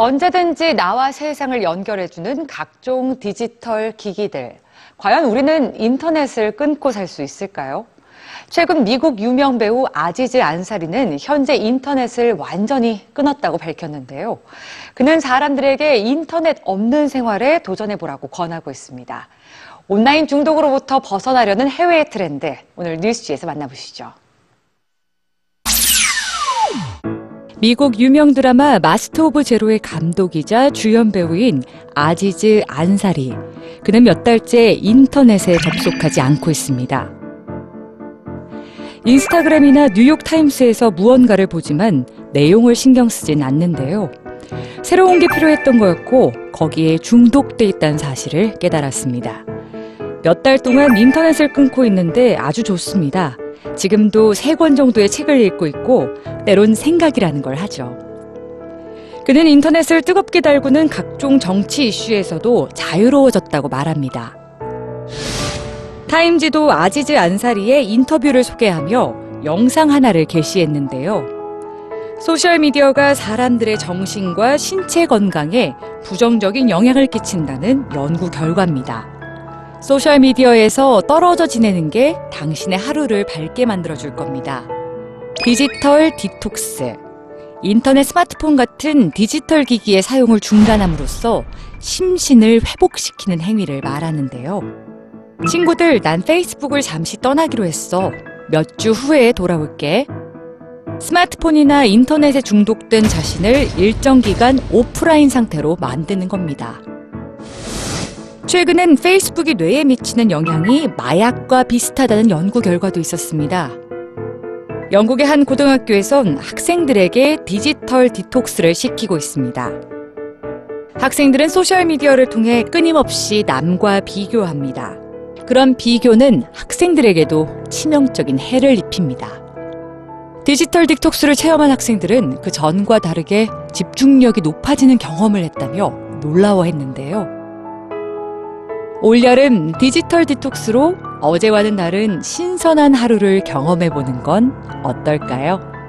언제든지 나와 세상을 연결해주는 각종 디지털 기기들. 과연 우리는 인터넷을 끊고 살 수 있을까요? 최근 미국 유명 배우 아지즈 안사리는 현재 인터넷을 완전히 끊었다고 밝혔는데요. 그는 사람들에게 인터넷 없는 생활에 도전해보라고 권하고 있습니다. 온라인 중독으로부터 벗어나려는 해외의 트렌드, 오늘 뉴스지에서 만나보시죠. 미국 유명 드라마 Master of Zero의 감독이자 주연 배우인 아지즈 안사리. 그는 몇 달째 인터넷에 접속하지 않고 있습니다. 인스타그램이나 뉴욕타임스에서 무언가를 보지만 내용을 신경 쓰진 않는데요. 새로운 게 필요했던 거였고 거기에 중독돼 있다는 사실을 깨달았습니다. 몇 달 동안 인터넷을 끊고 있는데 아주 좋습니다. 지금도 세 권 정도의 책을 읽고 있고 때론 생각이라는 걸 하죠. 그는 인터넷을 뜨겁게 달구는 각종 정치 이슈에서도 자유로워졌다고 말합니다. 타임지도 아지즈 안사리의 인터뷰를 소개하며 영상 하나를 게시했는데요. 소셜미디어가 사람들의 정신과 신체 건강에 부정적인 영향을 끼친다는 연구 결과입니다. 소셜미디어에서 떨어져 지내는 게 당신의 하루를 밝게 만들어줄 겁니다. 디지털 디톡스. 인터넷 스마트폰 같은 디지털 기기의 사용을 중단함으로써 심신을 회복시키는 행위를 말하는데요. 친구들, 난 페이스북을 잠시 떠나기로 했어. 몇 주 후에 돌아올게. 스마트폰이나 인터넷에 중독된 자신을 일정 기간 오프라인 상태로 만드는 겁니다. 최근엔 페이스북이 뇌에 미치는 영향이 마약과 비슷하다는 연구 결과도 있었습니다. 영국의 한 고등학교에선 학생들에게 디지털 디톡스를 시키고 있습니다. 학생들은 소셜미디어를 통해 끊임없이 남과 비교합니다. 그런 비교는 학생들에게도 치명적인 해를 입힙니다. 디지털 디톡스를 체험한 학생들은 그 전과 다르게 집중력이 높아지는 경험을 했다며 놀라워했는데요. 올여름 디지털 디톡스로 어제와는 다른 신선한 하루를 경험해 보는 건 어떨까요?